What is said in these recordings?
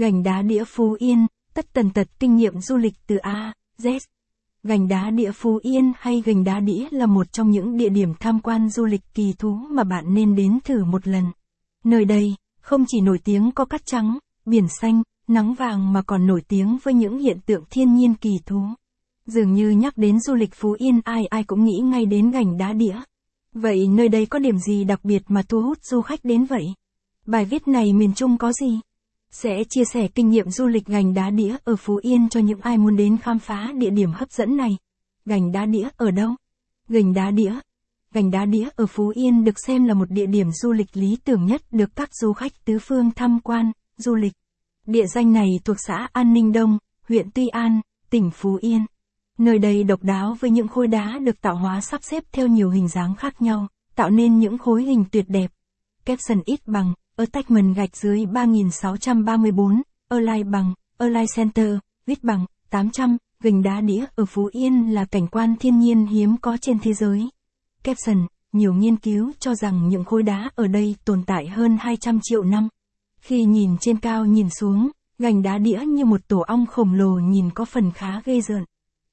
Gành đá đĩa Phú Yên, tất tần tật kinh nghiệm du lịch từ A, Z. Gành đá đĩa Phú Yên hay gành đá đĩa là một trong những địa điểm tham quan du lịch kỳ thú mà bạn nên đến thử một lần. Nơi đây, không chỉ nổi tiếng có cát trắng, biển xanh, nắng vàng mà còn nổi tiếng với những hiện tượng thiên nhiên kỳ thú. Dường như nhắc đến du lịch Phú Yên ai ai cũng nghĩ ngay đến gành đá đĩa. Vậy nơi đây có điểm gì đặc biệt mà thu hút du khách đến vậy? Bài viết này miền Trung có gì? Sẽ chia sẻ kinh nghiệm du lịch gành đá đĩa ở Phú Yên cho những ai muốn đến khám phá địa điểm hấp dẫn này. Gành đá đĩa ở đâu? Gành đá đĩa. Gành đá đĩa ở Phú Yên được xem là một địa điểm du lịch lý tưởng nhất được các du khách tứ phương tham quan, du lịch. Địa danh này thuộc xã An Ninh Đông, huyện Tuy An, tỉnh Phú Yên. Nơi đây độc đáo với những khối đá được tạo hóa sắp xếp theo nhiều hình dáng khác nhau, tạo nên những khối hình tuyệt đẹp caption ít bằng, attachment gạch dưới 3634, align bằng, align center, viết bằng, 800, gành đá đĩa ở Phú Yên là cảnh quan thiên nhiên hiếm có trên thế giới. Caption, nhiều nghiên cứu cho rằng những khối đá ở đây tồn tại hơn 200 triệu năm. Khi nhìn trên cao nhìn xuống, gành đá đĩa như một tổ ong khổng lồ nhìn có phần khá ghê rợn.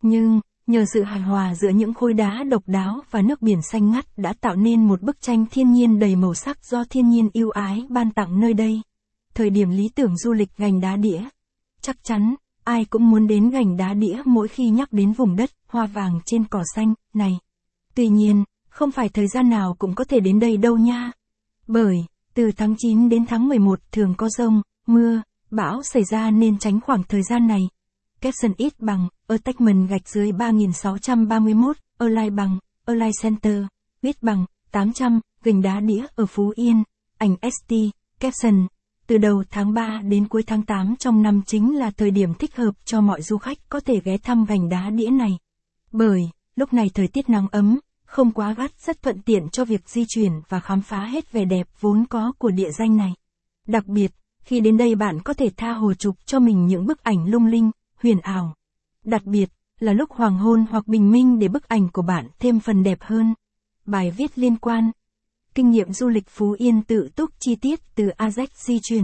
Nhưng, nhờ sự hài hòa giữa những khối đá độc đáo và nước biển xanh ngắt đã tạo nên một bức tranh thiên nhiên đầy màu sắc do thiên nhiên yêu ái ban tặng nơi đây. Thời điểm lý tưởng du lịch gành đá đĩa. Chắc chắn, ai cũng muốn đến gành đá đĩa mỗi khi nhắc đến vùng đất hoa vàng trên cỏ xanh này. Tuy nhiên, không phải thời gian nào cũng có thể đến đây đâu nha. Bởi, từ tháng 9 đến tháng 11 thường có rông, mưa, bão xảy ra nên tránh khoảng thời gian này. Capson ít bằng, attachment gạch dưới 3631, align bằng, align center, viết bằng, 800, gành đá đĩa ở Phú Yên, ảnh ST, caption. Từ đầu tháng 3 đến cuối tháng 8 trong năm chính là thời điểm thích hợp cho mọi du khách có thể ghé thăm gành đá đĩa này. Bởi, lúc này thời tiết nắng ấm, không quá gắt rất thuận tiện cho việc di chuyển và khám phá hết vẻ đẹp vốn có của địa danh này. Đặc biệt, khi đến đây bạn có thể tha hồ chụp cho mình những bức ảnh lung linh, huyền ảo. Đặc biệt, là lúc hoàng hôn hoặc bình minh để bức ảnh của bạn thêm phần đẹp hơn. Bài viết liên quan. Kinh nghiệm du lịch Phú Yên tự túc chi tiết từ AZEC di chuyển.